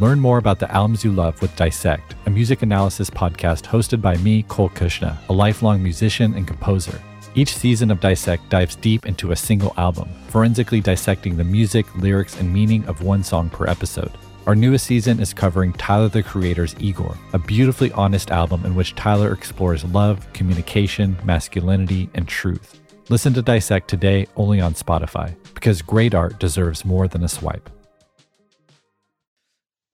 Learn more about the albums you love with Dissect, a music analysis podcast hosted by me, Cole Cuchna, a lifelong musician and composer. Each season of Dissect dives deep into a single album, forensically dissecting the music, lyrics, and meaning of one song per episode. Our newest season is covering Tyler the Creator's Igor, a beautifully honest album in which Tyler explores love, communication, masculinity, and truth. Listen to Dissect today only on Spotify, because great art deserves more than a swipe.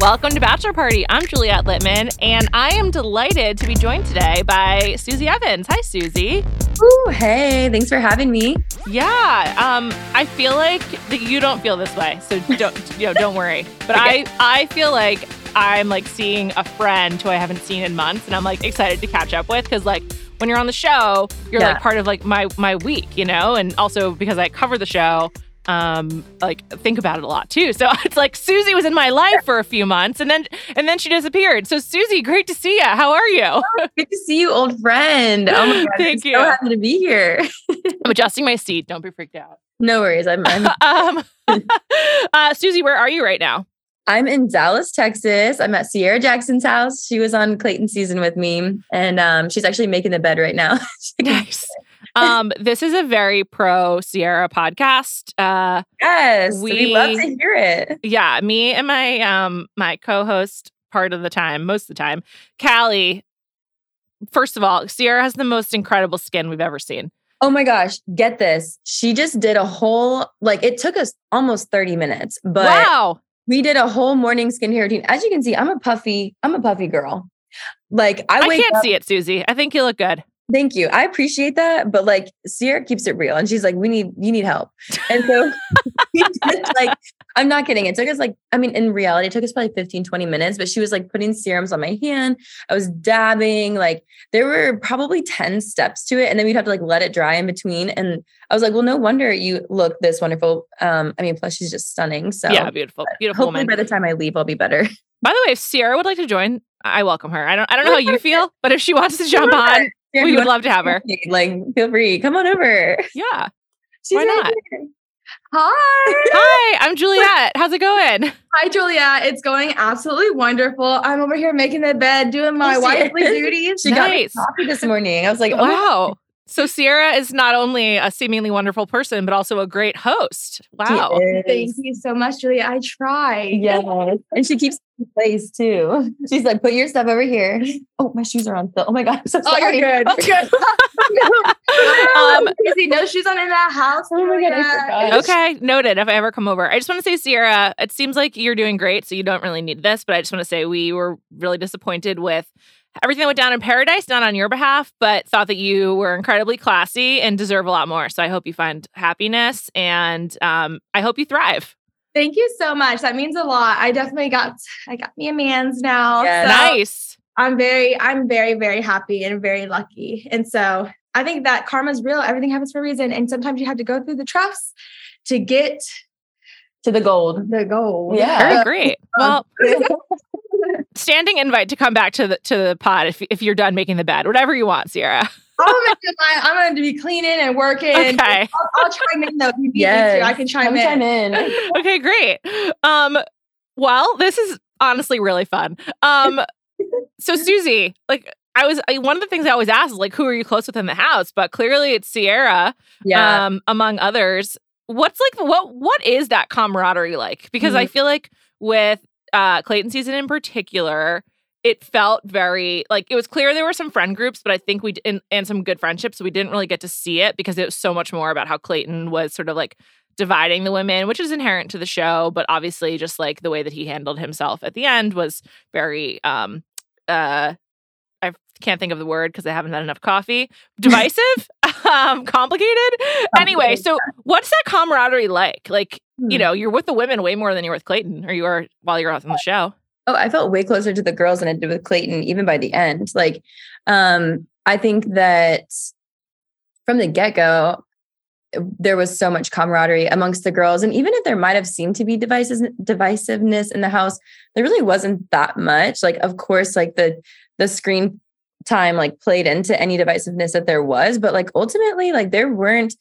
Welcome to Bachelor Party. I'm Juliet Litman, and I am delighted to be joined today by Susie Evans. Hi, Susie. Ooh, hey, thanks for having me. Yeah, um, I feel like that you don't feel this way, so don't you know? Don't worry. But okay. I, I feel like I'm like seeing a friend who I haven't seen in months, and I'm like excited to catch up with because like when you're on the show, you're yeah. like part of like my my week, you know, and also because I cover the show um like think about it a lot too. So it's like Susie was in my life for a few months and then and then she disappeared. So Susie, great to see you. How are you? Oh, good to see you, old friend. Oh my god, thank I'm you. So happy to be here. I'm adjusting my seat. Don't be freaked out. No worries. I'm. I'm... um, uh, Susie, where are you right now? I'm in Dallas, Texas. I'm at Sierra Jackson's house. She was on Clayton season with me, and um, she's actually making the bed right now. nice um, this is a very pro Sierra podcast. Uh, yes, we, we love to hear it. Yeah, me and my um my co-host part of the time, most of the time, Callie. First of all, Sierra has the most incredible skin we've ever seen. Oh my gosh, get this. She just did a whole like it took us almost 30 minutes, but wow. We did a whole morning skincare routine. As you can see, I'm a puffy, I'm a puffy girl. Like I, I can't up, see it, Susie. I think you look good. Thank you. I appreciate that. But like Sierra keeps it real. And she's like, we need, you need help. And so like, I'm not kidding. It took us like, I mean, in reality, it took us probably 15, 20 minutes, but she was like putting serums on my hand. I was dabbing. Like there were probably 10 steps to it. And then we'd have to like let it dry in between. And I was like, well, no wonder you look this wonderful. Um, I mean, plus she's just stunning. So yeah, beautiful, beautiful. Hopefully woman. by the time I leave, I'll be better. By the way, if Sierra would like to join, I welcome her. I don't I don't know how you feel, but if she wants to jump on, we would love to have her. Like, feel free. Come on over. Yeah. She's Why not? Hi. Hi, I'm Juliet. How's it going? Hi, Juliet. It's going absolutely wonderful. I'm over here making the bed, doing my wifely duties. She nice. got me coffee this morning. I was like, oh, wow. So Sierra is not only a seemingly wonderful person, but also a great host. Wow. Thank you so much, Julia. I try. Yeah. And she keeps place too. She's like, put your stuff over here. Oh, my shoes are on still. Oh my God. I'm so sorry. Oh, you're good. good. um, no shoes on in that house. Oh my God. Okay. Noted. If I ever come over, I just want to say, Sierra, it seems like you're doing great. So you don't really need this, but I just want to say we were really disappointed with everything that went down in paradise, not on your behalf, but thought that you were incredibly classy and deserve a lot more. So I hope you find happiness and um, I hope you thrive. Thank you so much. That means a lot. I definitely got I got me a man's now. Yeah. So nice. I'm very, I'm very, very happy and very lucky. And so I think that karma's real. Everything happens for a reason. And sometimes you have to go through the troughs to get to the gold. The gold. Yeah. Very great. Well, standing invite to come back to the to the pod if if you're done making the bed, whatever you want, Sierra. I'm gonna my, I'm gonna be cleaning and working. Okay. I'll, I'll chime in though. If you need Yes. to. I can chime Come in. chime in. okay, great. Um, well, this is honestly really fun. Um, so Susie, like I was I, one of the things I always ask is like, who are you close with in the house? But clearly it's Sierra, Yeah. um, among others. What's like what what is that camaraderie like? Because I feel like with uh Clayton season in particular, it felt very like it was clear there were some friend groups, but I think we and, and some good friendships. So we didn't really get to see it because it was so much more about how Clayton was sort of like dividing the women, which is inherent to the show, but obviously just like the way that he handled himself at the end was very um uh I can't think of the word because I haven't had enough coffee. Divisive, um, complicated. Anyway, so what's that camaraderie like? Like, you Hmm. know, you're with the women way more than you're with Clayton, or you are while you're on the show. Oh, I felt way closer to the girls than I did with Clayton, even by the end. Like, um, I think that from the get go, there was so much camaraderie amongst the girls. And even if there might have seemed to be devices, divisiveness in the house, there really wasn't that much. Like, of course, like the the screen time like played into any divisiveness that there was, but like ultimately, like there weren't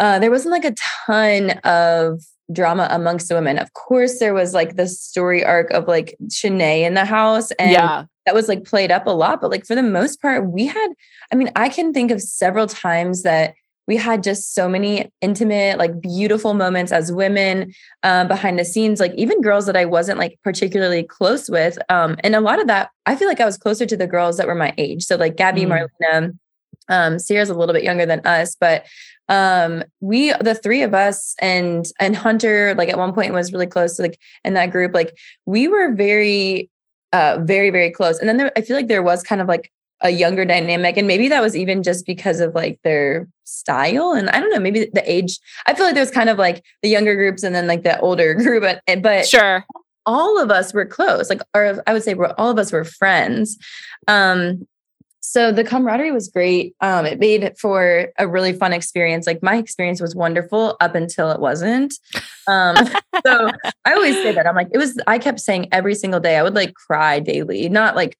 uh there wasn't like a ton of drama amongst the women. Of course, there was like the story arc of like Shanae in the house and yeah. that was like played up a lot. But like for the most part, we had, I mean, I can think of several times that we had just so many intimate, like beautiful moments as women uh, behind the scenes, like even girls that I wasn't like particularly close with. Um, and a lot of that, I feel like I was closer to the girls that were my age. So like Gabby, Mm. Marlena, um, Sierra's a little bit younger than us, but um we the three of us and and hunter like at one point was really close to like in that group like we were very uh very very close and then there, i feel like there was kind of like a younger dynamic and maybe that was even just because of like their style and i don't know maybe the age i feel like there was kind of like the younger groups and then like the older group but, but Sure. all of us were close like or i would say we're all of us were friends. Um so the camaraderie was great. Um it made for a really fun experience. Like my experience was wonderful up until it wasn't. Um so i always say that i'm like it was i kept saying every single day i would like cry daily not like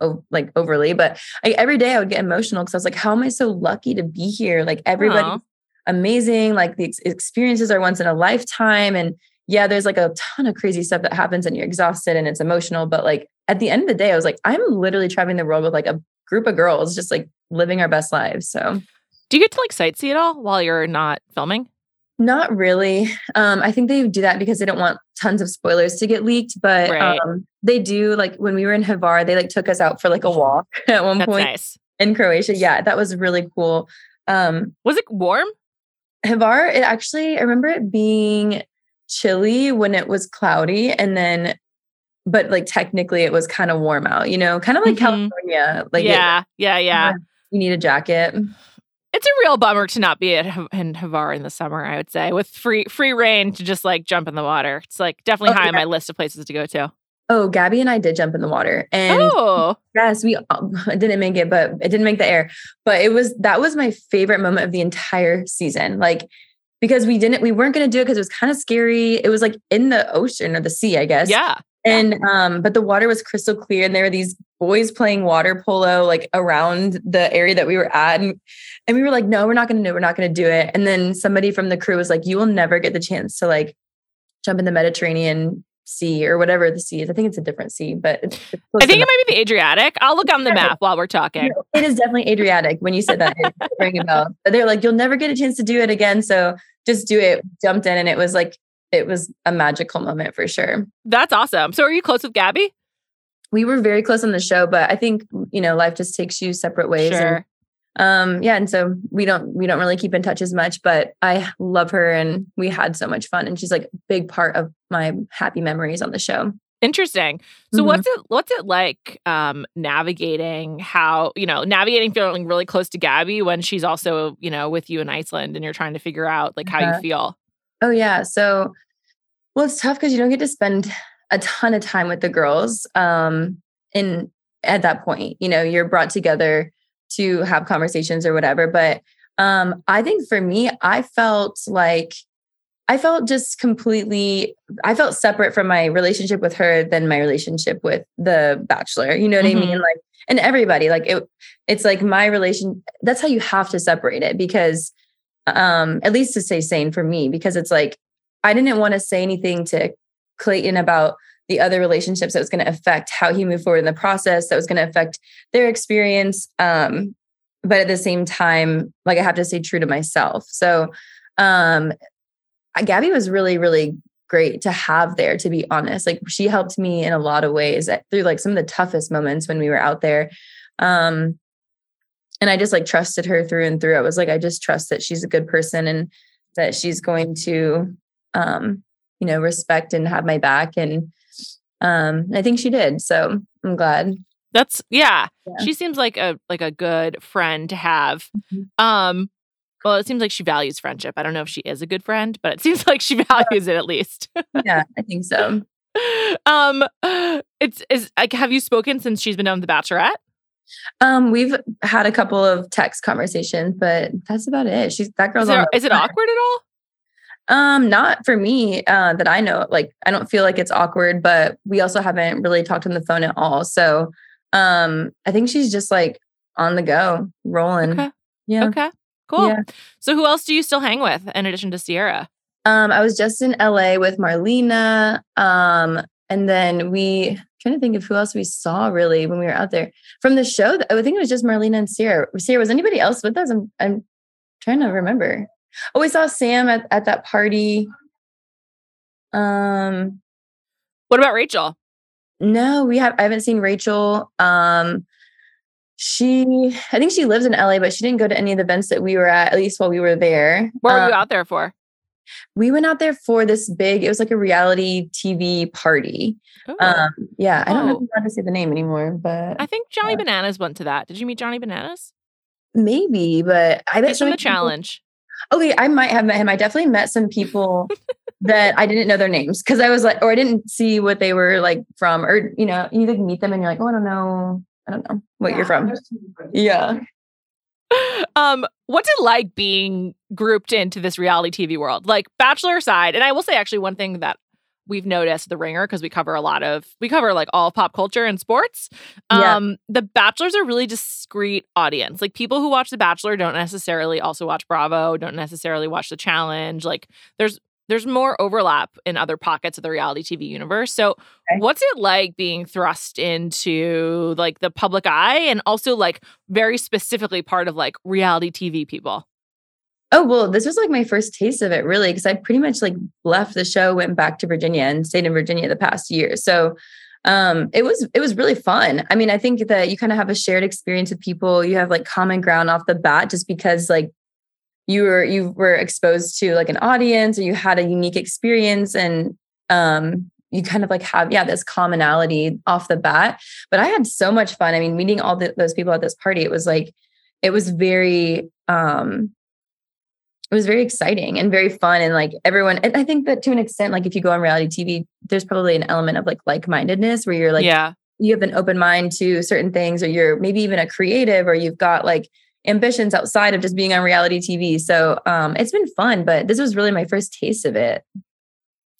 oh, like overly but like every day i would get emotional because i was like how am i so lucky to be here like everybody amazing. Like the ex- experiences are once in a lifetime. And yeah, there's like a ton of crazy stuff that happens and you're exhausted and it's emotional. But like at the end of the day, I was like, I'm literally traveling the world with like a group of girls, just like living our best lives. So Do you get to like sightsee at all while you're not filming? Not really. Um, I think they do that because they don't want tons of spoilers to get leaked, but Right. um, they do like when we were in Hvar, they like took us out for like a walk at one That's point nice. in Croatia. Yeah, that was really cool. Um, Was it warm? Hvar, it actually, I remember it being chilly when it was cloudy and then, but like technically it was kind of warm out, you know, kind of like Mhm. California. Like, it- yeah, yeah, yeah. you need a jacket. It's a real bummer to not be at in Hvar in the summer. I would say with free free reign to just like jump in the water. It's like definitely Oh, high on my list of places to go to. Oh, Gabby and I did jump in the water. And oh, yes, we um, didn't make it, but it didn't make the air. But it was, that was my favorite moment of the entire season. Like, because we didn't, we weren't going to do it because it was kind of scary. It was like in the ocean or the sea, I guess. yeah. And um, but the water was crystal clear, and there were these boys playing water polo like around the area that we were at, and and we were like, no, we're not going to do, it. we're not going to do it. And then somebody from the crew was like, you will never get the chance to like jump in the Mediterranean Sea or whatever the sea is. I think it's a different sea, but it's, it's I think it might be the Adriatic. I'll look on the map while we're talking. No, it is definitely Adriatic. When you said that, it rang a bell. But they're like, you'll never get a chance to do it again, so just do it. Jumped in, and it was like it was a magical moment for sure. That's awesome. So are you close with Gabby? We were very close on the show, but I think you know life just takes you separate ways. Sure. And, um, yeah, and so we don't we don't really keep in touch as much. But I love her, and we had so much fun, and she's like a big part of my happy memories on the show. Interesting. So Mhm. what's it what's it like um navigating how, you know, navigating feeling really close to Gabby when she's also, you know, with you in Iceland and you're trying to figure out like how Uh-huh. you feel. Oh yeah, so well, it's tough because you don't get to spend a ton of time with the girls. Um, in at that point, you know, you're brought together to have conversations or whatever. But um, I think for me, I felt like I felt just completely, I felt separate from my relationship with her than my relationship with the bachelor. You know what mm-hmm. I mean? Like, and everybody, like it, it's like my relation. That's how you have to separate it because, um, at least to stay sane for me, because it's like I didn't want to say anything to Clayton about the other relationships that was going to affect how he moved forward in the process, that was going to affect their experience. Um, but at the same time, like I have to stay true to myself. So, um, Gabby was really, really great to have there, to be honest. Like she helped me in a lot of ways through like some of the toughest moments when we were out there. Um, and I just like trusted her through and through. I was like, I just trust that she's a good person and that she's going to, um, you know, respect and have my back. And um, I think she did. So I'm glad. That's yeah. yeah. She seems like a like a good friend to have. Mm-hmm. Um well, it seems like she values friendship. I don't know if she is a good friend, but it seems like she values it at least. yeah, I think so. um it's is like have you spoken since she's been on The Bachelorette? Um, we've had a couple of text conversations, but that's about it. She's that girl's is, there, is it awkward at all? Um, not for me, uh, that I know. Like, I don't feel like it's awkward, but we also haven't really talked on the phone at all. So, um, I think she's just like on the go, rolling. Okay. Yeah. Okay. Cool. Yeah. So, who else do you still hang with in addition to Sierra? Um, I was just in LA with Marlena. Um, and then we trying to think of who else we saw really when we were out there from the show. I think it was just Marlena and Sierra. Sierra, was anybody else with us? I'm, I'm trying to remember. Oh, we saw Sam at, at that party. Um, what about Rachel? No, we have. I haven't seen Rachel. Um, she, I think she lives in LA, but she didn't go to any of the events that we were at. At least while we were there. What were um, you out there for? We went out there for this big. It was like a reality TV party. Um, yeah, I don't know if I'm allowed to say the name anymore, but I think Johnny Bananas went to that. Did you meet Johnny Bananas? Maybe, but I bet He's from the challenge. Okay, I might have met him. I definitely met some people that I didn't know their names because I was like, or I didn't see what they were like from, or you know, you like meet them and you're like, oh, I don't know, I don't know what yeah, you're from. Yeah. Um, what's it like being grouped into this reality TV world? Like Bachelor aside, and I will say actually one thing that we've noticed the ringer because we cover a lot of we cover like all pop culture and sports um yeah. the bachelor's a really discrete audience like people who watch the bachelor don't necessarily also watch bravo don't necessarily watch the challenge like there's there's more overlap in other pockets of the reality TV universe. So, okay. what's it like being thrust into like the public eye and also like very specifically part of like reality TV people? Oh, well, this was like my first taste of it, really, because I pretty much like left the show, went back to Virginia and stayed in Virginia the past year. So um it was it was really fun. I mean, I think that you kind of have a shared experience with people. You have like common ground off the bat just because like you were you were exposed to like an audience or you had a unique experience and um you kind of like have yeah this commonality off the bat but i had so much fun i mean meeting all the, those people at this party it was like it was very um it was very exciting and very fun and like everyone and i think that to an extent like if you go on reality tv there's probably an element of like like-mindedness where you're like yeah. you have an open mind to certain things or you're maybe even a creative or you've got like ambitions outside of just being on reality tv so um it's been fun but this was really my first taste of it.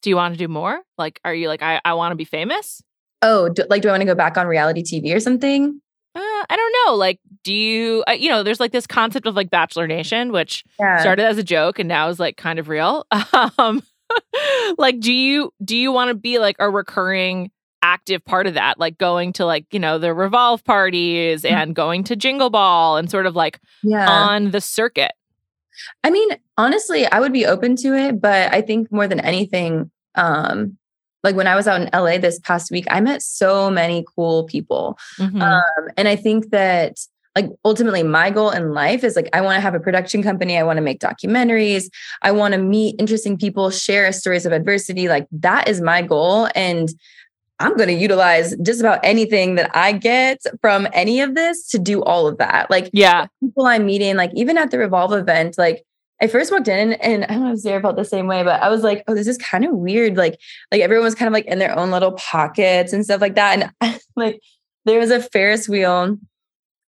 Do you want to do more? Like are you like i, I want to be famous? Oh do, like do i want to go back on reality tv or something uh, I don't know. Like, do you, uh, you know, there's like this concept of like Bachelor Nation, which yeah. started as a joke and now is like kind of real. Um, like, do you, do you want to be like a recurring active part of that? Like going to like, you know, the Revolve parties mm-hmm. and going to Jingle Ball and sort of like yeah. on the circuit? I mean, honestly, I would be open to it, but I think more than anything, um, like when I was out in LA this past week, I met so many cool people. Mm-hmm. Um, and I think that like ultimately my goal in life is like I want to have a production company, I want to make documentaries, I want to meet interesting people, share stories of adversity. Like that is my goal. And I'm going to utilize just about anything that I get from any of this to do all of that. Like, yeah, people I'm meeting, like even at the Revolve event, like I first walked in and I don't know if Sarah felt the same way, but I was like, oh, this is kind of weird. Like, like everyone was kind of like in their own little pockets and stuff like that. And like there was a Ferris wheel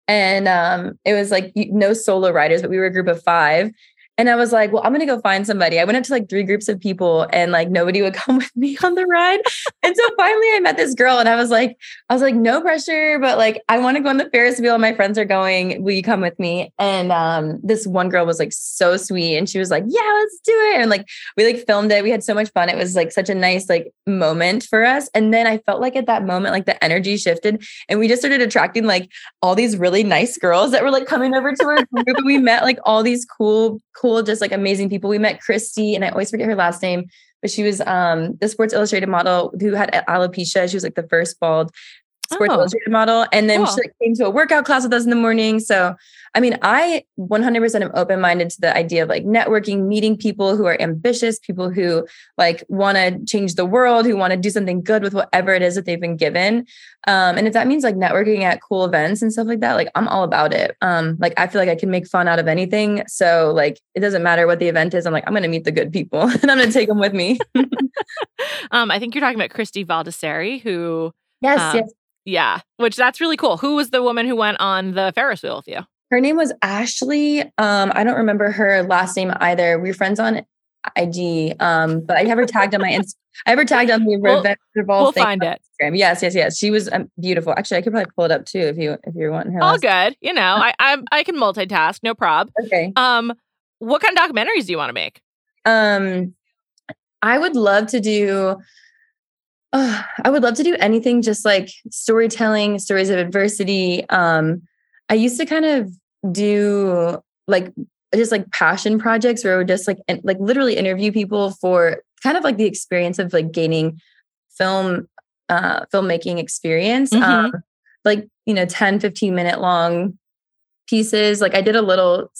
and um it was like no solo riders, but we were a group of five. And I was like, well, I'm gonna go find somebody. I went up to like three groups of people and like nobody would come with me on the ride. and so finally I met this girl and I was like, I was like, no pressure, but like I want to go on the Ferris wheel. My friends are going. Will you come with me? And um, this one girl was like so sweet and she was like, Yeah, let's do it. And like we like filmed it. We had so much fun. It was like such a nice like moment for us. And then I felt like at that moment, like the energy shifted and we just started attracting like all these really nice girls that were like coming over to our group. and we met like all these cool, cool, just like amazing people. We met Christy, and I always forget her last name, but she was um the Sports Illustrated model who had alopecia. She was like the first bald Sports Oh. Illustrated model. And then Cool. she like, came to a workout class with us in the morning. So, I mean, I 100% am open minded to the idea of like networking, meeting people who are ambitious, people who like want to change the world, who want to do something good with whatever it is that they've been given. Um, and if that means like networking at cool events and stuff like that, like I'm all about it. Um, like I feel like I can make fun out of anything. So, like, it doesn't matter what the event is. I'm like, I'm going to meet the good people and I'm going to take them with me. Um, I think you're talking about Christy Valdesari, who, yes, Um, yes. yeah, which that's really cool. Who was the woman who went on the Ferris wheel with you? Her name was Ashley. Um, I don't remember her last name either. We were friends on IG, um, but I have her tagged on my Inst- I have her tagged on the We'll- Revenge Revolve We'll thing find it. Instagram. Yes, yes, yes. She was um, beautiful. Actually, I could probably pull it up too if you if you're wanting her. All good. You know, I I, I can multitask, no prob. Okay. Um, what kind of documentaries do you want to make? Um, I would love to do. uh, I would love to do anything just like storytelling, stories of adversity. Um, I used to kind of do like just like passion projects where I would just like and, like literally interview people for kind of like the experience of like gaining film uh filmmaking experience. Mhm. Um, like you know 10 15 minute long pieces like i did a little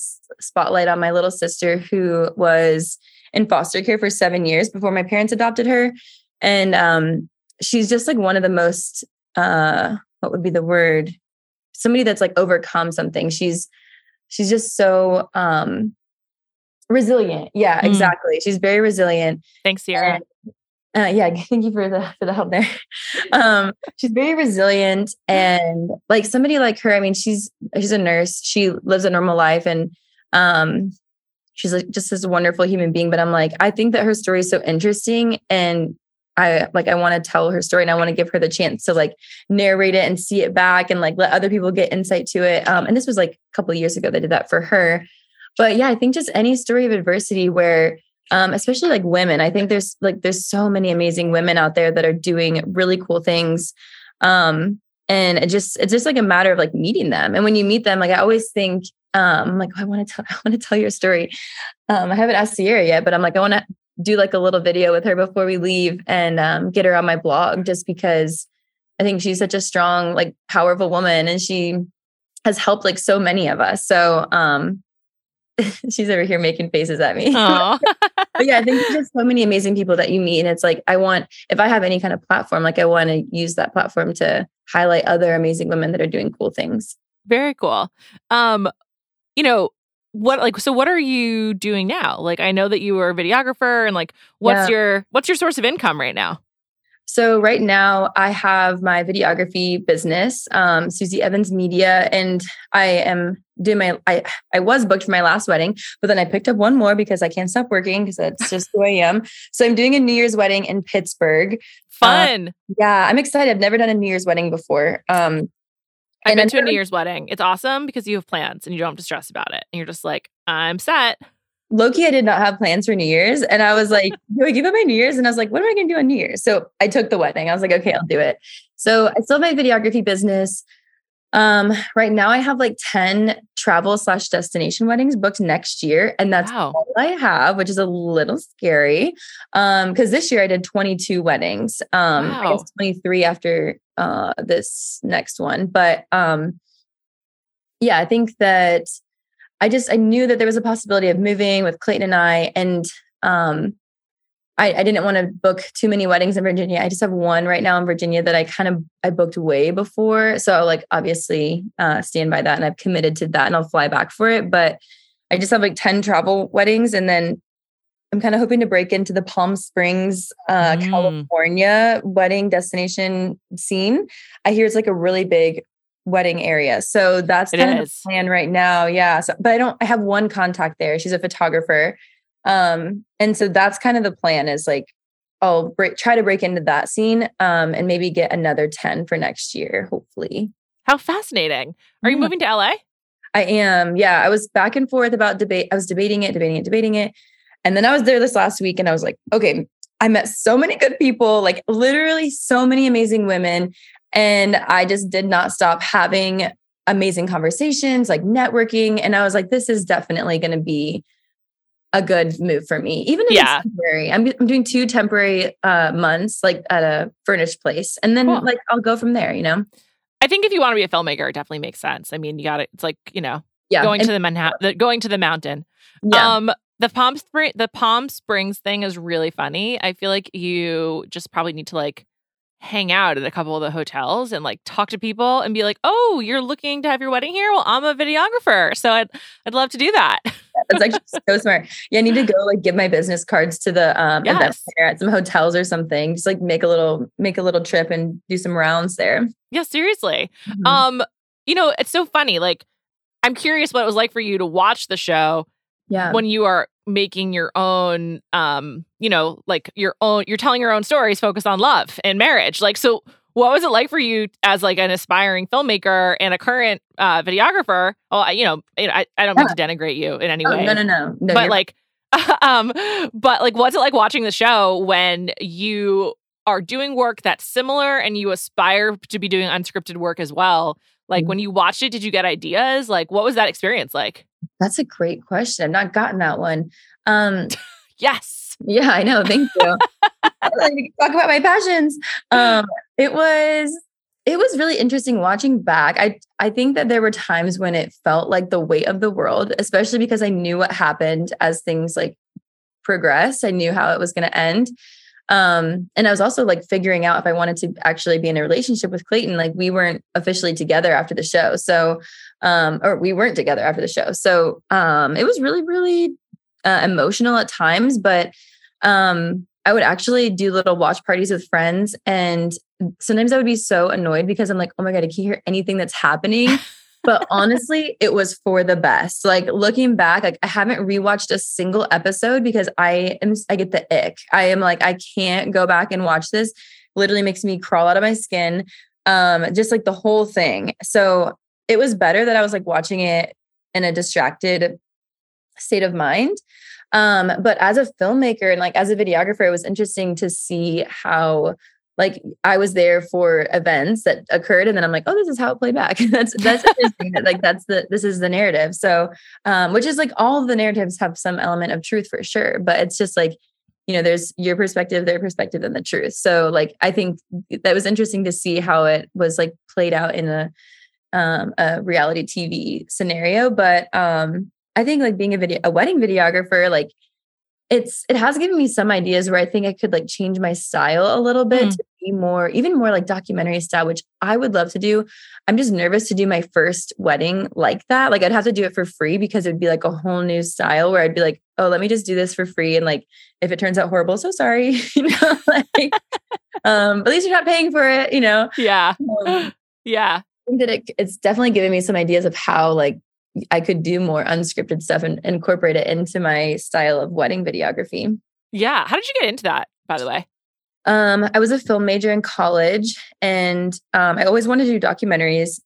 spotlight on my little sister who was in foster care for seven years before my parents adopted her and um she's just like one of the most uh what would be the word somebody that's like overcome something she's she's just so um resilient yeah Mm. exactly she's very resilient Thanks, Sierra. uh, yeah, thank you for the for the help there. Um, she's very resilient and like somebody like her. I mean, she's she's a nurse. She lives a normal life and um, she's like just this wonderful human being. But I'm like, I think that her story is so interesting and I like I want to tell her story and I want to give her the chance to like narrate it and see it back and like let other people get insight to it. Um, and this was like a couple years ago they did that for her. But yeah, I think just any story of adversity where um, especially like women. I think there's like there's so many amazing women out there that are doing really cool things. Um, and it just it's just like a matter of like meeting them. And when you meet them, like I always think, um, like I want to tell I want to tell your story. Um, I haven't asked Sierra yet, but I'm like, I want to do like a little video with her before we leave and um, get her on my blog just because I think she's such a strong, like powerful woman and she has helped like so many of us. So um she's over here making faces at me. But yeah, I think there's just so many amazing people that you meet. And it's like, I want, if I have any kind of platform, like I want to use that platform to highlight other amazing women that are doing cool things. very cool. Um, you know what? Like, so what are you doing now? Like, I know that you were a videographer, and like, what's Yeah. your what's your source of income right now? So right now I have my videography business, um, Susie Evans Media, and I am doing my I I was booked for my last wedding, but then I picked up one more because I can't stop working because that's just who I am. So I'm doing a New Year's wedding in Pittsburgh. Fun. Yeah, I'm excited. I've never done a New Year's wedding before. Um I've and been to a New Year's wedding. It's awesome because you have plans and you don't have to stress about it. And you're just like, I'm set. Loki, I did not have plans for New Year's. And I was like, do I give up my New Year's? And I was like, what am I going to do on New Year's? So I took the wedding. I was like, okay, I'll do it. So I still have my videography business. Um, right now I have like 10 travel slash destination weddings booked next year. And that's Wow. all I have, which is a little scary. Um, because this year I did 22 weddings. Um, I guess 23 after uh this next one. But um yeah, I think that I just I knew that there was a possibility of moving with Clayton and I, and um, I, I didn't want to book too many weddings in Virginia. I just have one right now in Virginia that I kind of I booked way before, so like obviously uh, stand by that, and I've committed to that, and I'll fly back for it. But I just have like ten travel weddings, and then I'm kind of hoping to break into the Palm Springs, uh, Mm. California wedding destination scene. I hear it's like a really big wedding area. So that's It kind of the plan right now. Yeah. So, but I don't, I have one contact there. She's a photographer. Um, and so that's kind of the plan is like, I'll break, try to break into that scene um, and maybe get another 10 for next year, hopefully. How fascinating. Are you Yeah. moving to LA? I am. Yeah. I was back and forth about debate. I was debating it, debating it, debating it. And then I was there this last week and I was like, okay, I met so many good people, like literally so many amazing women. And I just did not stop having amazing conversations, like networking. And I was like, this is definitely going to be a good move for me, even if Yeah. it's temporary. I'm, I'm doing two temporary uh, months, like at a furnished place. And then Cool. like I'll go from there, you know? I think if you want to be a filmmaker, it definitely makes sense. I mean, you got it. It's like, you know, Yeah. going and- to the Manhattan, going to the mountain. yeah. Um, the Palm Spring, the Palm Springs thing is really funny. I feel like you just probably need to like hang out at a couple of the hotels and like talk to people and be like, "Oh, you're looking to have your wedding here? Well, I'm a videographer, so I'd I'd love to do that." That's actually so smart. Yeah, I need to go like give my business cards to the um event Yes. at some hotels or something. Just like make a little make a little trip and do some rounds there. yeah, seriously. Mhm. Um, you know, it's so funny. Like, I'm curious what it was like for you to watch the show yeah. when you are making your own um you know like your own you're telling your own stories focused on love and marriage like so what was it like for you as like an aspiring filmmaker and a current uh videographer Well, I, you know I, I don't mean to denigrate you in any Oh, way no, no, no. no but like um but like what's it like watching the show when you are doing work that's similar and you aspire to be doing unscripted work as well like Mhm. when you watched it did you get ideas like what was that experience like that's a great question. I've not gotten that one. Um yes yeah, I know. Thank you. I like to talk about my passions. Um it was it was really interesting watching back. I I think that there were times when it felt like the weight of the world, especially because I knew what happened as things like progressed. I knew how it was going to end. Um, and I was also like figuring out if I wanted to actually be in a relationship with Clayton. Like we weren't officially together after the show. So um, or we weren't together after the show. So um it was really, really uh, emotional at times, but um I would actually do little watch parties with friends and sometimes I would be so annoyed because I'm like, oh my God, I can't hear anything that's happening. but honestly, it was for the best. Like looking back, like I haven't rewatched a single episode because I am I get the ick. I am like, I can't go back and watch this. Literally makes me crawl out of my skin. Um, just like the whole thing. So it was better that I was like watching it in a distracted state of mind. Um, but as a filmmaker and like as a videographer, it was interesting to see how like I was there for events that occurred, and then I'm like, oh, this is how it played back. that's that's interesting. that, like that's the this is the narrative. So, um, which is like all the narratives have some element of truth for sure, but it's just like you know, there's your perspective, their perspective, and the truth. So, like, I think that was interesting to see how it was like played out in a um, a reality TV scenario. But um, I think like being a video a wedding videographer, like it's it has given me some ideas where I think I could like change my style a little bit Mm. to be more even more like documentary style, which I would love to do. I'm just nervous to do my first wedding like that. Like I'd have to do it for free because it'd be like a whole new style where I'd be like, oh, let me just do this for free. And like if it turns out horrible, so sorry. you know, like um, but at least you're not paying for it, you know. Yeah. Um, Yeah. I think that it, it's definitely given me some ideas of how like I could do more unscripted stuff and incorporate it into my style of wedding videography. Yeah. How did you get into that, by the way? Um, I was a film major in college, and um, I always wanted to do documentaries.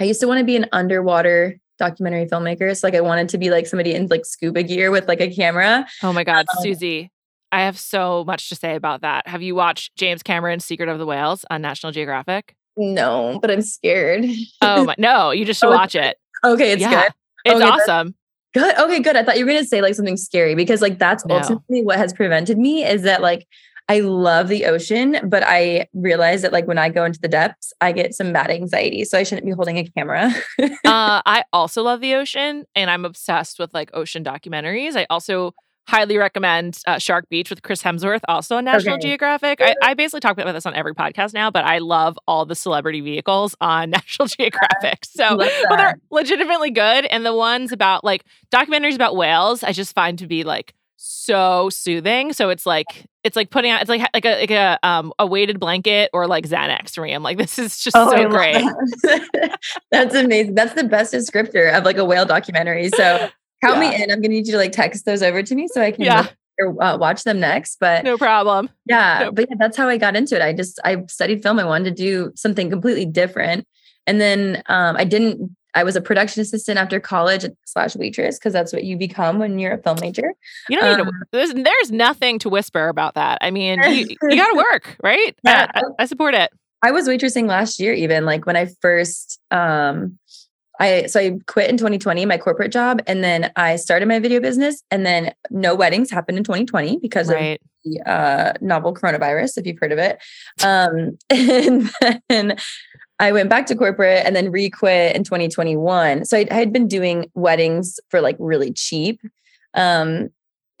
I used to want to be an underwater documentary filmmaker. So like I wanted to be like somebody in like scuba gear with like a camera. Oh my God, Um, Susie. I have so much to say about that. Have you watched James Cameron's Secret of the Whales on National Geographic? No, but I'm scared. Oh my, no, you just should Oh, watch it. Okay, it's yeah. good. It's Okay, awesome. Good. Okay, good. I thought you were gonna say like something scary because like that's No. ultimately what has prevented me is that like I love the ocean, but I realize that like when I go into the depths, I get some bad anxiety. So I shouldn't be holding a camera. uh, I also love the ocean and I'm obsessed with like ocean documentaries. I also highly recommend uh, Shark Beach with Chris Hemsworth, also on National Okay. Geographic. I, I basically talk about this on every podcast now, but I love all the celebrity vehicles on National Geographic. So, but they're legitimately good. And the ones about like documentaries about whales, I just find to be like so soothing. So it's like it's like putting out it's like like a like a um a weighted blanket or like Xanax for me. I'm like this is just Oh, so great. that. That's amazing. That's the best descriptor of like a whale documentary. So count Yeah. me in. I'm gonna need you to like text those over to me so I can Yeah. or uh, watch them next. But No problem. yeah, but yeah, that's how I got into it. I just I studied film. I wanted to do something completely different, and then um, I didn't. I was a production assistant after college slash waitress because that's what you become when you're a film major. You don't need Um, to. There's there's nothing to whisper about that. I mean, you, you got to work, right? Yeah. I, I, I support it. I was waitressing last year, even like when I first um I so I quit in 2020 my corporate job and then I started my video business and then no weddings happened in 2020 because Right. of the uh novel coronavirus, if you've heard of it. Um and then I went back to corporate and then re-quit in 2021. So I, I had been doing weddings for like really cheap. Um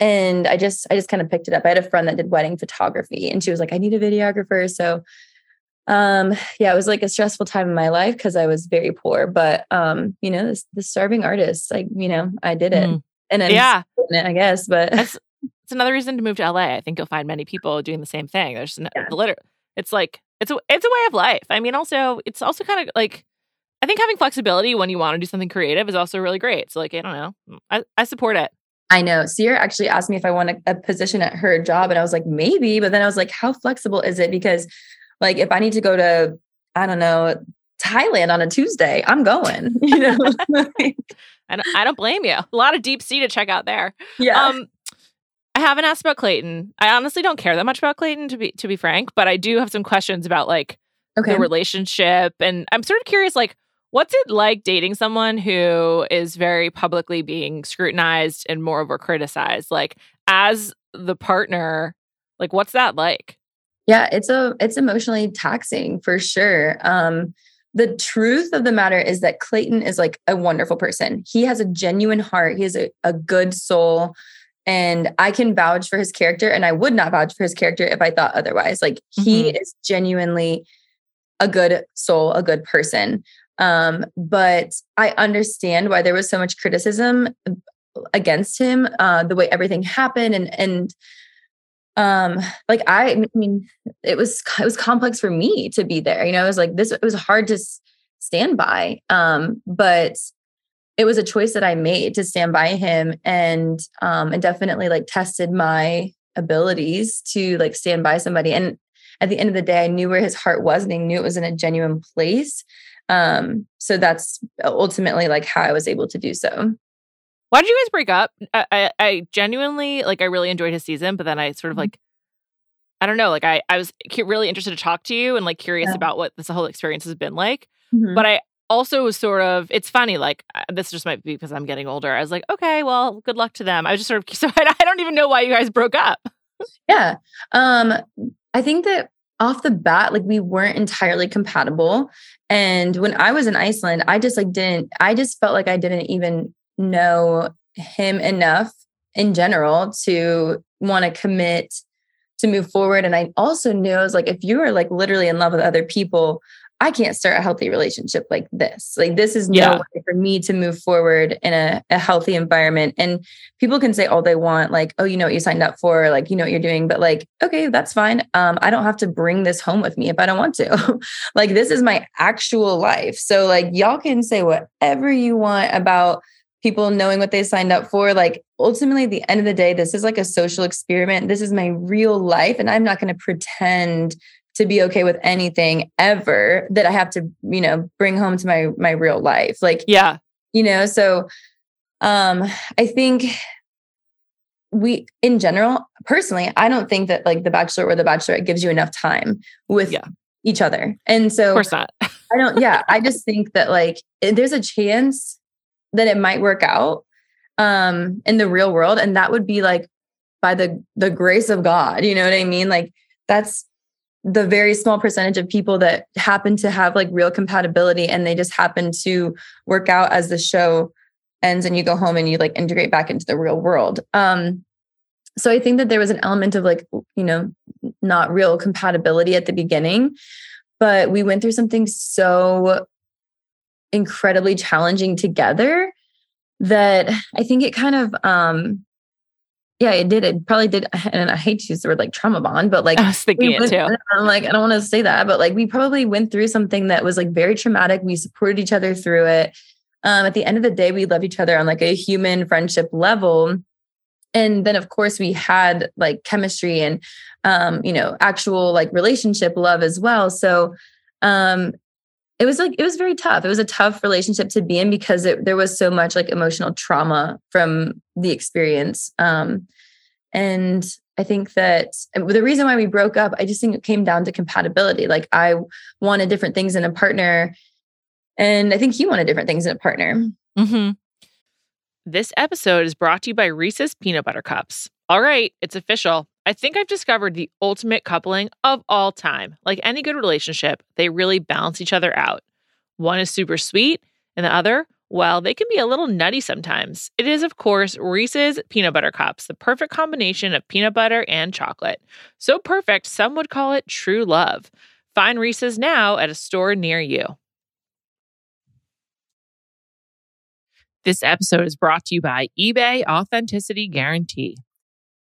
and I just I just kind of picked it up. I had a friend that did wedding photography and she was like, I need a videographer. So um yeah it was like a stressful time in my life because i was very poor but um you know this the starving artist like you know i did it Mm. and then Yeah. i guess but That's it's another reason to move to LA. I think you'll find many people doing the same thing. There's no, Yeah. liter- it's like it's a it's a way of life. I mean, also it's also kind of like I think having flexibility when you want to do something creative is also really great. So like I don't know, I, I support it. i know sierra actually asked me if i want a, a position at her job and i was like maybe but then i was like how flexible is it because like if i need to go to i don't know thailand on a tuesday i'm going you know Like, I don't, I don't blame you. A lot of deep sea to check out there. yeah Um, I haven't asked about Clayton. I honestly don't care that much about Clayton to be to be frank, but I do have some questions about like okay the relationship, and I'm sort of curious, like, what's it like dating someone who is very publicly being scrutinized and moreover criticized? Like, as the partner, like, what's that like? Yeah, it's a it's emotionally taxing for sure. Um the truth of the matter is that Clayton is like a wonderful person. He has a genuine heart. He has a, a good soul. And I can vouch for his character. And I would not vouch for his character if I thought otherwise. Like he is genuinely a good soul, a good person. Um, but I understand why there was so much criticism against him, uh, the way everything happened and and um like i I mean it was it was complex for me to be there you know it was like this it was hard to stand by um but it was a choice that i made to stand by him and um and definitely like tested my abilities to like stand by somebody and at the end of the day i knew where his heart was and i knew it was in a genuine place um so that's ultimately like how i was able to do so Why did you guys break up? I, I, I genuinely like. I really enjoyed his season, but then I sort of Mhm. like. I don't know. Like I, I was cu- really interested to talk to you and like curious Yeah. about what this whole experience has been like. Mhm. But I also was sort of. It's funny. Like uh, this just might be because I'm getting older. I was like, okay, well, good luck to them. I was just sort of. So I, I don't even know why you guys broke up. Yeah. Um, I think that off the bat, like we weren't entirely compatible. And when I was in Iceland, I just like didn't, I just felt like I didn't even know him enough in general to want to commit to move forward. And I also knew I was like, if you are like literally in love with other people, I can't start a healthy relationship like this. Like this is no way for me to move forward in a, a healthy environment. And people can say all they want, like, oh, you know what you signed up for, like you know what you're doing, but like, okay, that's fine. Um, I don't have to bring this home with me if I don't want to. like this is my actual life. So like y'all can say whatever you want about people knowing what they signed up for. Like ultimately, at the end of the day, this is like a social experiment. This is my real life. And I'm not going to pretend to be okay with anything ever that I have to, you know, bring home to my my real life. Like, Yeah. you know, so um I think we in general, personally, I don't think that like the bachelor or the bachelorette gives you enough time with Yeah. each other. And so Of course not. I don't, yeah, I just think that like eh, there's a chance that it might work out um in the real world. And that would be like by the the grace of God. You know what I mean? Like that's the very small percentage of people that happen to have like real compatibility and they just happen to work out as the show ends and you go home and you like integrate back into the real world. Um so I think that there was an element of like, you know, not real compatibility at the beginning but we went through something so incredibly challenging together that I think it kind of um yeah, it did. It probably did. And I hate to use the word like trauma bond, but like I was thinking we it too. I'm like, I don't want to say that, but like we probably went through something that was like very traumatic. We supported each other through it. Um, at the end of the day, we loved each other on like a human friendship level. And then of course we had like chemistry and um, you know, actual like relationship love as well. So um it was like it was very tough. It was a tough relationship to be in because it, there was so much like emotional trauma from the experience. Um, and I think that the reason why we broke up, I just think it came down to compatibility. Like I wanted different things in a partner, and I think he wanted different things in a partner. Mm-hmm. This episode is brought to you by Reese's Peanut Butter Cups. All right, it's official. I think I've discovered the ultimate coupling of all time. Like any good relationship, they really balance each other out. One is super sweet, and the other, well, they can be a little nutty sometimes. It is, of course, Reese's Peanut Butter Cups, the perfect combination of peanut butter and chocolate. So perfect, some would call it true love. Find Reese's now at a store near you. This episode is brought to you by eBay Authenticity Guarantee.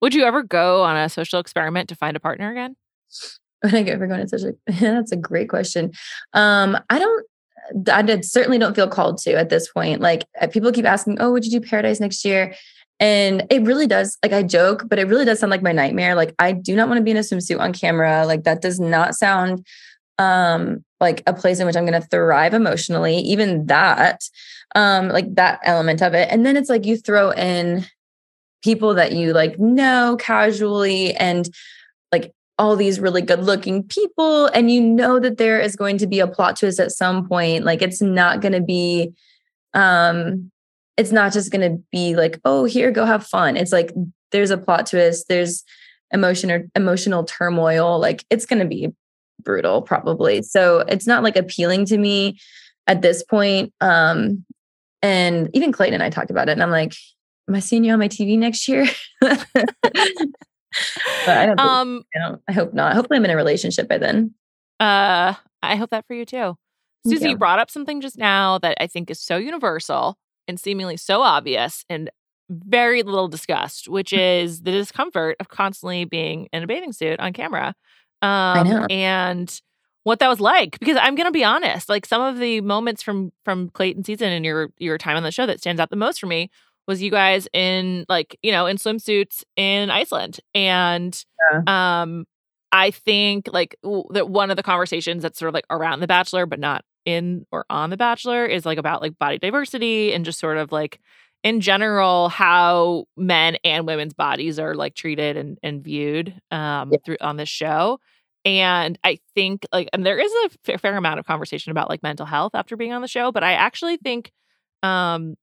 Would you ever go on a social experiment to find a partner again? When I ever go such a that's a great question. Um, I don't I did, certainly don't feel called to at this point. Like uh, people keep asking, "Oh, would you do Paradise next year?" And it really does. Like I joke, but it really does sound like my nightmare. Like I do not want to be in a swimsuit on camera. Like that does not sound um like a place in which I'm going to thrive emotionally. Even that, um, like that element of it. And then it's like you throw in people that you like know casually and like all these really good looking people and you know that there is going to be a plot twist at some point like it's not going to be um it's not just going to be like oh here go have fun. It's like there's a plot twist there's emotion or emotional turmoil like it's going to be brutal probably. So it's not like appealing to me at this point um and even clayton and i talked about it and i'm like am i seeing you on my tv next year but i don't Um, I don't. I hope not. Hopefully, I'm in a relationship by then. uh, I hope that for you too. Susie, you. you brought up something just now that I think is so universal and seemingly so obvious and very little discussed, which is the discomfort of constantly being in a bathing suit on camera. Um, know. And what that was like, because I'm gonna be honest, like some of the moments from from Clayton season and your your time on the show that stands out the most for me was you guys in like you know in swimsuits in Iceland, and um, I think like w- that one of the conversations that's sort of like around The Bachelor, but not in or on The Bachelor, is like about like body diversity and just sort of like in general how men and women's bodies are like treated and, and viewed um Yeah. through on this show. And I think like and there is a fair, fair amount of conversation about like mental health after being on the show, but I actually think um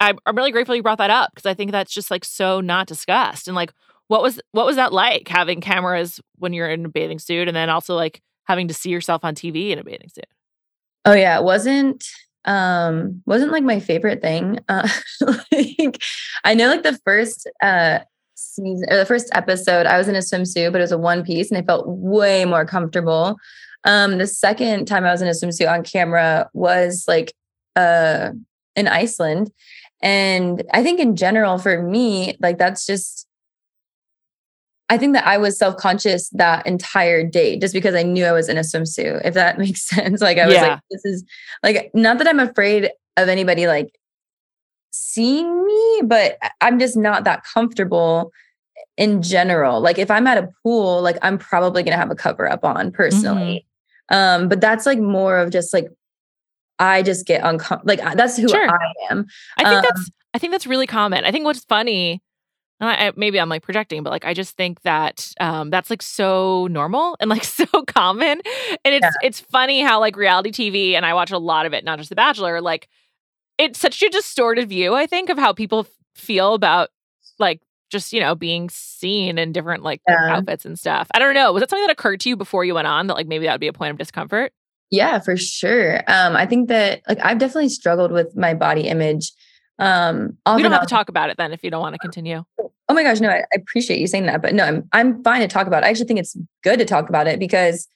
I'm, I'm really grateful you brought that up because I think that's just like so not discussed. And like what was what was that like having cameras when you're in a bathing suit and then also like having to see yourself on TV in a bathing suit? Oh yeah, it wasn't um wasn't like my favorite thing. Uh, like I know like the first uh season or the first episode, I was in a swimsuit, but it was a one piece, and I felt way more comfortable. Um, the second time I was in a swimsuit on camera was like uh in Iceland. And I think in general for me, like that's just I think that I was self-conscious that entire day just because I knew I was in a swimsuit, if that makes sense. Like I was Yeah. like, this is like not that I'm afraid of anybody like seeing me, but I'm just not that comfortable in general. Like if I'm at a pool, like I'm probably gonna have a cover up on personally. Mm-hmm. Um, but that's like more of just like I just get uncomfortable. Like that's who Sure. I am. I think Um, that's I think that's really common. I think what's funny, I, I- maybe I'm like projecting, but like I just think that um, that's like so normal and like so common, and it's it's funny how like reality TV, and I watch a lot of it, not just The Bachelor. Like it's such a distorted view, I think, of how people f- feel about like just you know being seen in different like Yeah. outfits and stuff. I don't know. Was that something that occurred to you before you went on that like maybe that would be a point of discomfort? Yeah, for sure. Um, I think that like I've definitely struggled with my body image. Um, we don't have to talk about it then if you don't want to continue. Oh my gosh, no, I, I appreciate you saying that, but no, I'm I'm fine to talk about. It. I actually think it's good to talk about it because,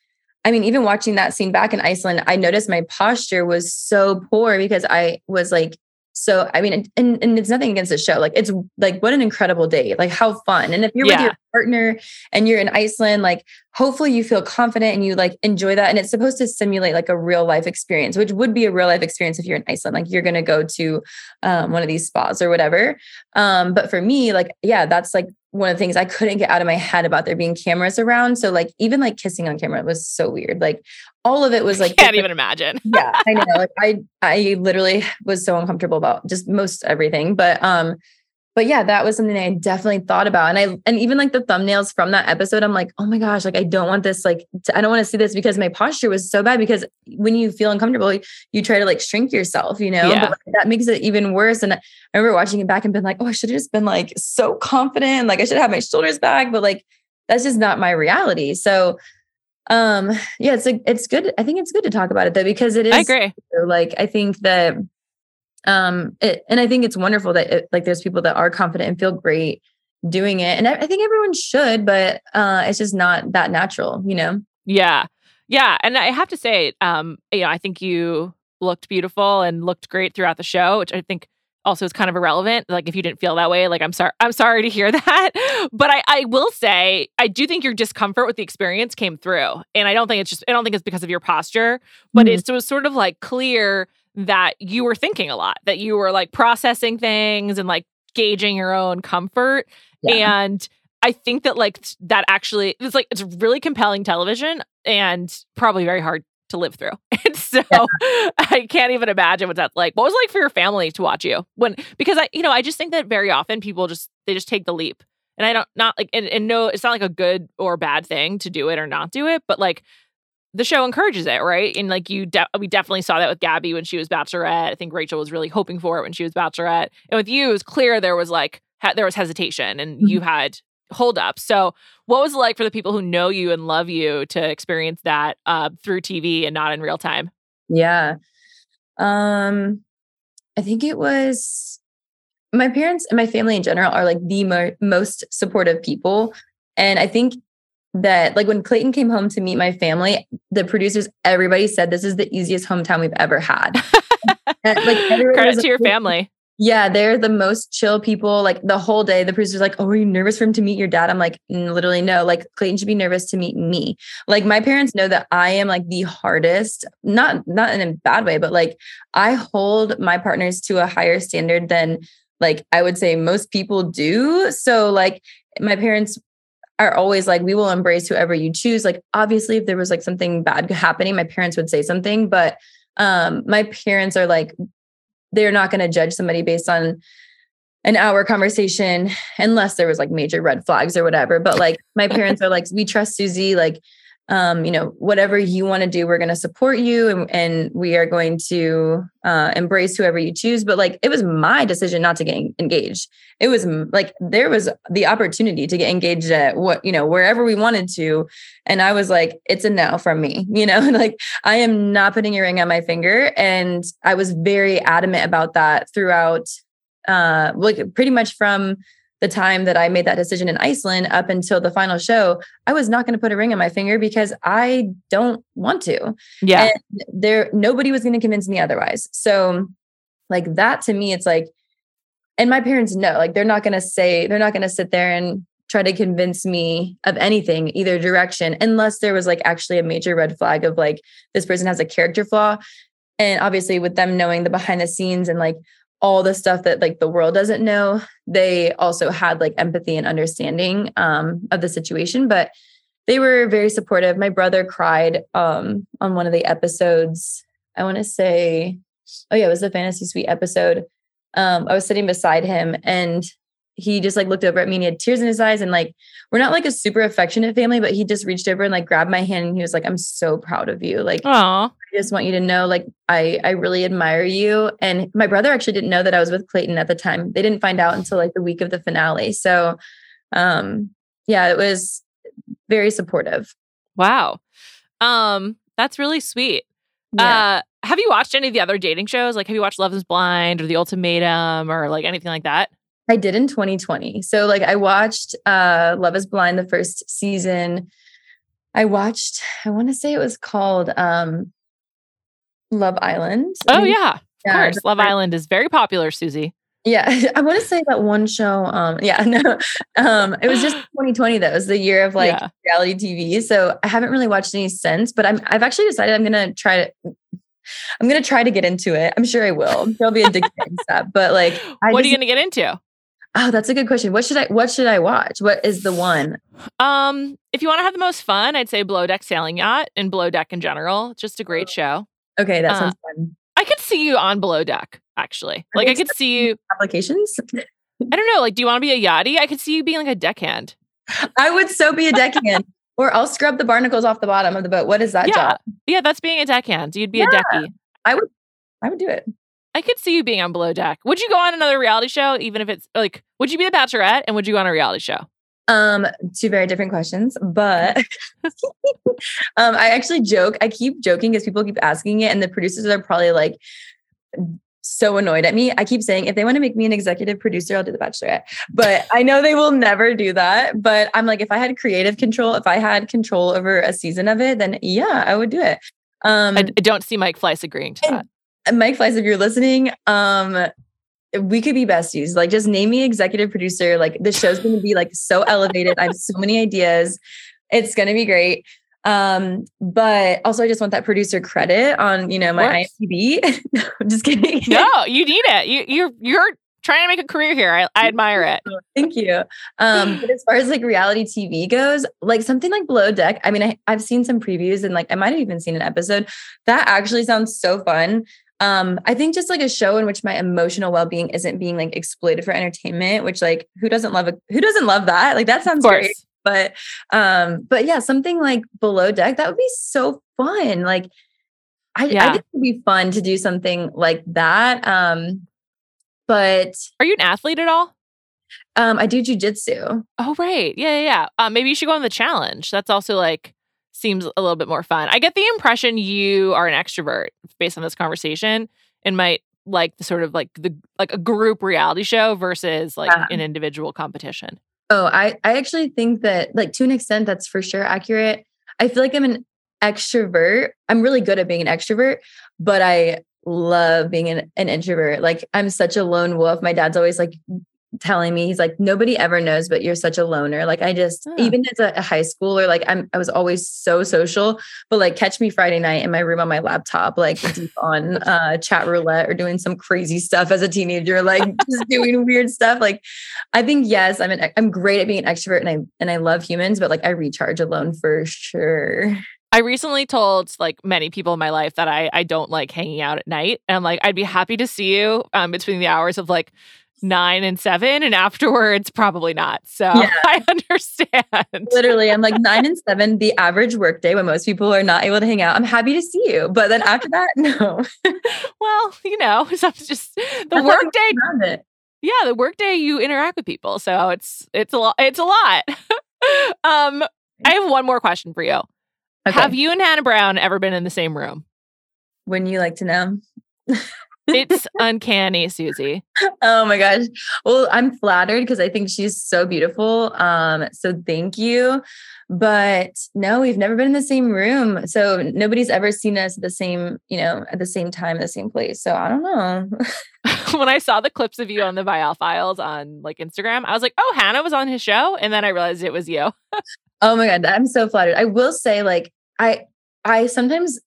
I mean, even watching that scene back in Iceland, I noticed my posture was so poor because I was like, so I mean, and and it's nothing against the show. Like it's like what an incredible day, like how fun. And if you're with your partner and you're in Iceland, like hopefully you feel confident and you like enjoy that. And it's supposed to simulate like a real life experience, which would be a real life experience if you're in Iceland. Like you're gonna go to um, one of these spas or whatever. Um, but for me, like, yeah, that's like one of the things I couldn't get out of my head about there being cameras around. So like even like kissing on camera was so weird. Like all of it was like I Can't even imagine. yeah, I know. Like I I literally was so uncomfortable about just most everything. But um, but yeah, that was something I definitely thought about. And I and even like the thumbnails from that episode, I'm like, oh my gosh, like I don't want this, like to, I don't want to see this because my posture was so bad. Because when you feel uncomfortable, you try to like shrink yourself, you know, Yeah. but like, that makes it even worse. And I remember watching it back and been like, oh, I should have just been like so confident, like I should have my shoulders back, but like that's just not my reality. So um yeah it's like it's good i think it's good to talk about it though because it is I agree. like i think that um it, and i think it's wonderful that it, like there's people that are confident and feel great doing it and I, I think everyone should but uh it's just not that natural you know Yeah. Yeah. And I have to say, um, you know, I think you looked beautiful and looked great throughout the show, which I think also is kind of irrelevant. Like if you didn't feel that way, like I'm sorry, I'm sorry to hear that. But I, I will say, I do think your discomfort with the experience came through. And I don't think it's just I don't think it's because of your posture, but Mhm. it was sort of like clear that you were thinking a lot, that you were like processing things and like gauging your own comfort. Yeah. And I think that like that actually it's like it's really compelling television and probably very hard to live through. And so I can't even imagine what that's like. What was it like for your family to watch you when because I you know I just think that very often people just they just take the leap. And I don't not like and, and no it's not like a good or bad thing to do it or not do it, but like the show encourages it, right? And like you, de- we definitely saw that with Gabby when she was Bachelorette. I think Rachel was really hoping for it when she was Bachelorette, and with you, it was clear there was like ha- there was hesitation, and you had hold up. So, what was it like for the people who know you and love you to experience that uh, through TV and not in real time? Yeah. Um, I think it was my parents and my family in general are like the mo- most supportive people. And I think that like when Clayton came home to meet my family, the producers, everybody said this is the easiest hometown we've ever had. And, like Credit to your like, family. Yeah, they're the most chill people. Like the whole day, the producer's like, "Oh, are you nervous for him to meet your dad?" I'm like, "Mm, "Literally, no. Like Clayton should be nervous to meet me." Like my parents know that I am like the hardest, not not in a bad way, but like I hold my partners to a higher standard than like I would say most people do. So like my parents are always like, "We will embrace whoever you choose." Like obviously, if there was like something bad happening, my parents would say something, but um my parents are like they're not going to judge somebody based on an hour conversation unless there was like major red flags or whatever but like my parents are like we trust Susie like um you know whatever you want to do we're going to support you and, and we are going to uh embrace whoever you choose. But like it was my decision not to get engaged. It was like there was the opportunity to get engaged at what you know wherever we wanted to. And i was like it's a no from me you know? Like I am not putting a ring on my finger. And I was very adamant about that throughout, uh, like pretty much from the time that I made that decision in Iceland up until the final show. I was not going to put a ring on my finger because I don't want to. Yeah. And there, nobody was going to convince me otherwise. So, like that to me, it's like, and my parents know, like they're not going to say, they're not going to sit there and try to convince me of anything, either direction, unless there was like actually a major red flag of like this person has a character flaw. And obviously, with them knowing the behind the scenes and like all the stuff that like the world doesn't know, they also had like empathy and understanding um, of the situation. But they were very supportive. My brother cried um, on one of the episodes. I want to say, oh yeah, it was the fantasy suite episode. Um, I was sitting beside him and he just like looked over at me and he had tears in his eyes and like we're not like a super affectionate family but he just reached over and like grabbed my hand and he was like i'm so proud of you like Aw. I just want you to know like I I really admire you and my brother actually didn't know that I was with Clayton at the time. They didn't find out until like the week of the finale. So um yeah, it was very supportive. Wow. Um, that's really sweet. Yeah. Uh, have you watched any of the other dating shows? Like, have you watched Love is Blind or The Ultimatum or like anything like that? I did in 2020. So like I watched uh Love is Blind the first season. I watched I want to say it was called um Love Island. Oh, Maybe- yeah. Of Yeah, course. Love first- Island is very popular, Susie. Yeah, I want to say that one show. Um, yeah, no, um, it was just 2020. That was the year of like Yeah. reality TV. So I haven't really watched any since. But I'm I've actually decided I'm gonna try to. I'm gonna try to get into it. I'm sure I will. There'll be addicted and stuff. But like, I what are you going to get into? Oh, that's a good question. What should I? What should I watch? What is the one? Um, if you want to have the most fun, I'd say Below Deck Sailing Yacht and Below Deck in general. Just a great show. Okay, that Uh, sounds fun. I could see you on Below Deck, actually. Like, I could see you. Applications. I don't know. Like, do you want to be a yachty? I could see you being like a deckhand. I would so be a deckhand, or I'll scrub the barnacles off the bottom of the boat. What is that yeah. job? Yeah, that's being a deckhand. You'd be Yeah. a decky. I would. I would do it. I could see you being on Below Deck. Would you go on another reality show, even if it's like, would you be the Bachelorette and would you go on a reality show? Um, two very different questions, but um, I actually joke. I keep joking because people keep asking it, and the producers are probably like so annoyed at me. I keep saying if they want to make me an executive producer, I'll do the Bachelorette. But I know they will never do that. But I'm like, if I had creative control, if I had control over a season of it, then yeah, I would do it. Um, I, I don't see Mike Fleiss agreeing to that. Mike Fleiss, if you're listening, um, we could be besties. Like, just name me executive producer. Like, the show's going to be like so elevated. I have so many ideas. It's going to be great. Um, but also, I just want that producer credit on you know my. IMDb. I'm just kidding. No, you need it. You, you're you're trying to make a career here. I, I admire it. Thank you. Um, but as far as like reality TV goes, like something like Below Deck, I mean, I, I've seen some previews and like I might have even seen an episode. That actually sounds so fun. Um, I think just like a show in which my emotional well-being isn't being like exploited for entertainment, which like who doesn't love a who doesn't love that? Like that sounds great. But um, but yeah, something like Below Deck, that would be so fun. Like I, I think it would be fun to do something like that. Um, but Are you an athlete at all? um, I do jujitsu. Oh, right. Yeah, yeah, yeah. Uh, maybe you should go on the challenge. That's also like seems a little bit more fun. I get the impression you are an extrovert based on this conversation and might like the sort of like the like a group reality show versus like an individual competition. Oh, I I actually think that like to an extent that's for sure accurate. I feel like I'm an extrovert. I'm really good at being an extrovert, but I love being an, an introvert. Like I'm such a lone wolf. My dad's always like telling me he's like nobody ever knows but you're such a loner like i just Oh. even as a, a high schooler like i'm i was always so social but like catch me friday night in my room on my laptop like deep on uh Chatroulette or doing some crazy stuff as a teenager like just doing weird stuff like i think yes i'm an i'm great at being an extrovert and i and i love humans but like i recharge alone for sure I recently told like many people in my life that I I don't like hanging out at night. And I'm like, I'd be happy to see you um, between the hours of like nine and seven, and afterwards, probably not. So Yeah. I understand. literally i'm like nine and seven the average workday when most people are not able to hang out i'm happy to see you but then after that no Well, you know, so it's just the workday. get around it. Yeah, the workday you interact with people, so it's it's a lot. It's a lot. um, I have one more question for you. Okay. Have you and Hannah Brown ever been in the same room? Wouldn't you like to know? It's uncanny, Susie. Oh my gosh. Well, I'm flattered because I think she's so beautiful. Um, so thank you. But no, we've never been in the same room. So nobody's ever seen us at the same, you know, at the same time, the same place. So I don't know. when I saw the clips of you on the Viall Files on like Instagram, I was like, "Oh, Hannah was on his show," and then I realized it was you. Oh my god, I'm so flattered. I will say, like, I I sometimes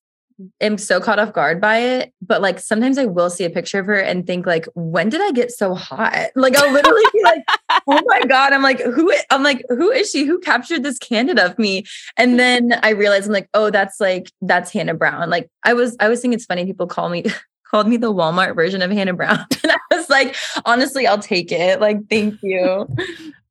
am so caught off guard by it. But like sometimes I will see a picture of her and think like, when did I get so hot? Like I'll literally be like, oh my God. I'm like, who I'm like, who is she? Who captured this candid of me? And then I realized I'm like, oh, that's like that's Hannah Brown. Like I was I was thinking it's funny people call me called me the Walmart version of Hannah Brown. And I was like, honestly, I'll take it. Like, thank you.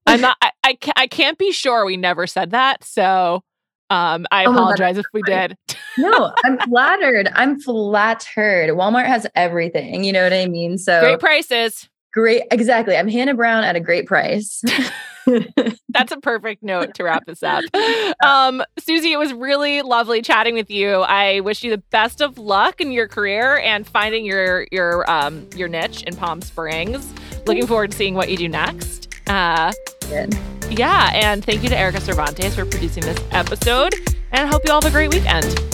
I'm not, I, I, I can't be sure we never said that. So um, I Oh, apologize if we fine. did. No, I'm flattered. I'm flattered. Walmart has everything. You know what I mean? So Great prices. great. Exactly. I'm Hannah Brown at a great price. That's a perfect note to wrap this up. Um, Susie, it was really lovely chatting with you. I wish you the best of luck in your career and finding your your um, your niche in Palm Springs. Looking forward to seeing what you do next. Uh, yeah, and thank you to Erica Cervantes for producing this episode. And I hope you all have a great weekend.